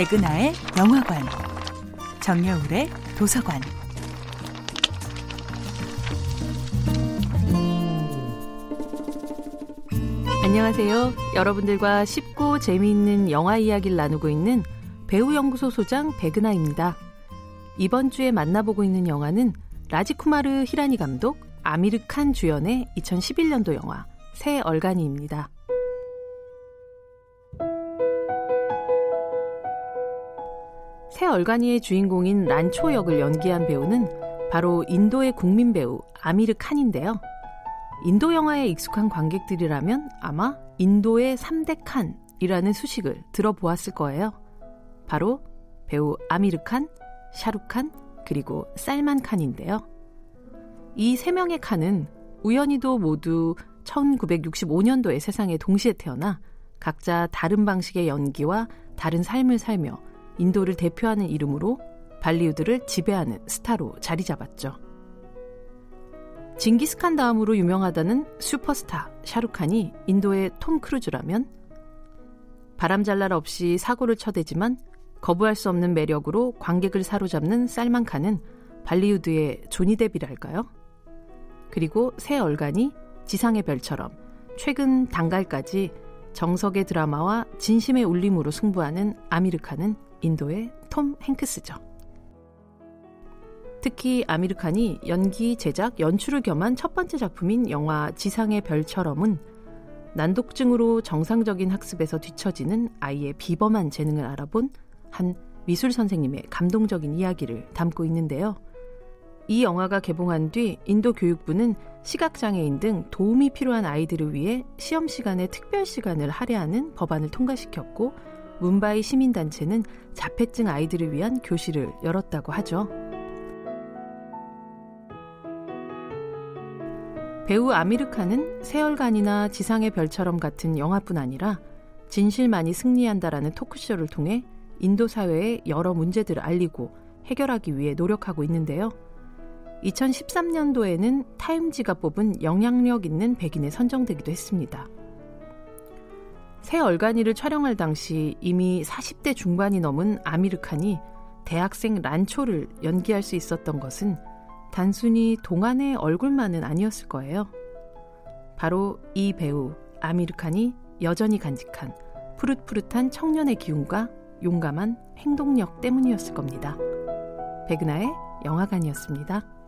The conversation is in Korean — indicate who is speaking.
Speaker 1: 백은하의 영화관, 정여울의 도서관.
Speaker 2: 안녕하세요. 여러분들과 쉽고 재미있는 영화 이야기를 나누고 있는 배우연구소 소장 백은하입니다. 이번 주에 만나보고 있는 영화는 라지쿠마르 히라니 감독, 아미르 칸 주연의 2011년도 영화 새 얼간이입니다. 새 얼간이의 주인공인 란초 역을 연기한 배우는 바로 인도의 국민 배우 아미르 칸인데요. 인도 영화에 익숙한 관객들이라면 아마 인도의 3대 칸이라는 수식을 들어보았을 거예요. 바로 배우 아미르 칸, 샤룩 칸, 그리고 쌀만 칸인데요. 이 세 명의 칸은 우연히도 모두 1965년도에 세상에 동시에 태어나 각자 다른 방식의 연기와 다른 삶을 살며 인도를 대표하는 이름으로 발리우드를 지배하는 스타로 자리 잡았죠. 징기스칸 다음으로 유명하다는 슈퍼스타 샤룩칸이 인도의 톰 크루즈라면 바람잘 날 없이 사고를 쳐대지만 거부할 수 없는 매력으로 관객을 사로잡는 쌀만 칸은 발리우드의 조니 데비랄까요? 그리고 새 얼간이 지상의 별처럼 최근 단갈까지 정석의 드라마와 진심의 울림으로 승부하는 아미르칸은 인도의 톰 행크스죠. 특히 아미르칸이 연기, 제작, 연출을 겸한 첫 번째 작품인 영화 지상의 별처럼은 난독증으로 정상적인 학습에서 뒤처지는 아이의 비범한 재능을 알아본 한 미술 선생님의 감동적인 이야기를 담고 있는데요. 이 영화가 개봉한 뒤 인도 교육부는 시각장애인 등 도움이 필요한 아이들을 위해 시험 시간에 특별 시간을 할애하는 법안을 통과시켰고 문바이 시민단체는 자폐증 아이들을 위한 교실을 열었다고 하죠. 배우 아미르카는 세월간이나 지상의 별처럼 같은 영화뿐 아니라 진실만이 승리한다라는 토크쇼를 통해 인도 사회의 여러 문제들을 알리고 해결하기 위해 노력하고 있는데요. 2013년도에는 타임지가 뽑은 영향력 있는 백인에 선정되기도 했습니다. 새 얼간이를 촬영할 당시 이미 40대 중반이 넘은 아미르칸이 대학생 란초를 연기할 수 있었던 것은 단순히 동안의 얼굴만은 아니었을 거예요. 바로 이 배우 아미르칸이 여전히 간직한 푸릇푸릇한 청년의 기운과 용감한 행동력 때문이었을 겁니다. 백은하의 영화관이었습니다.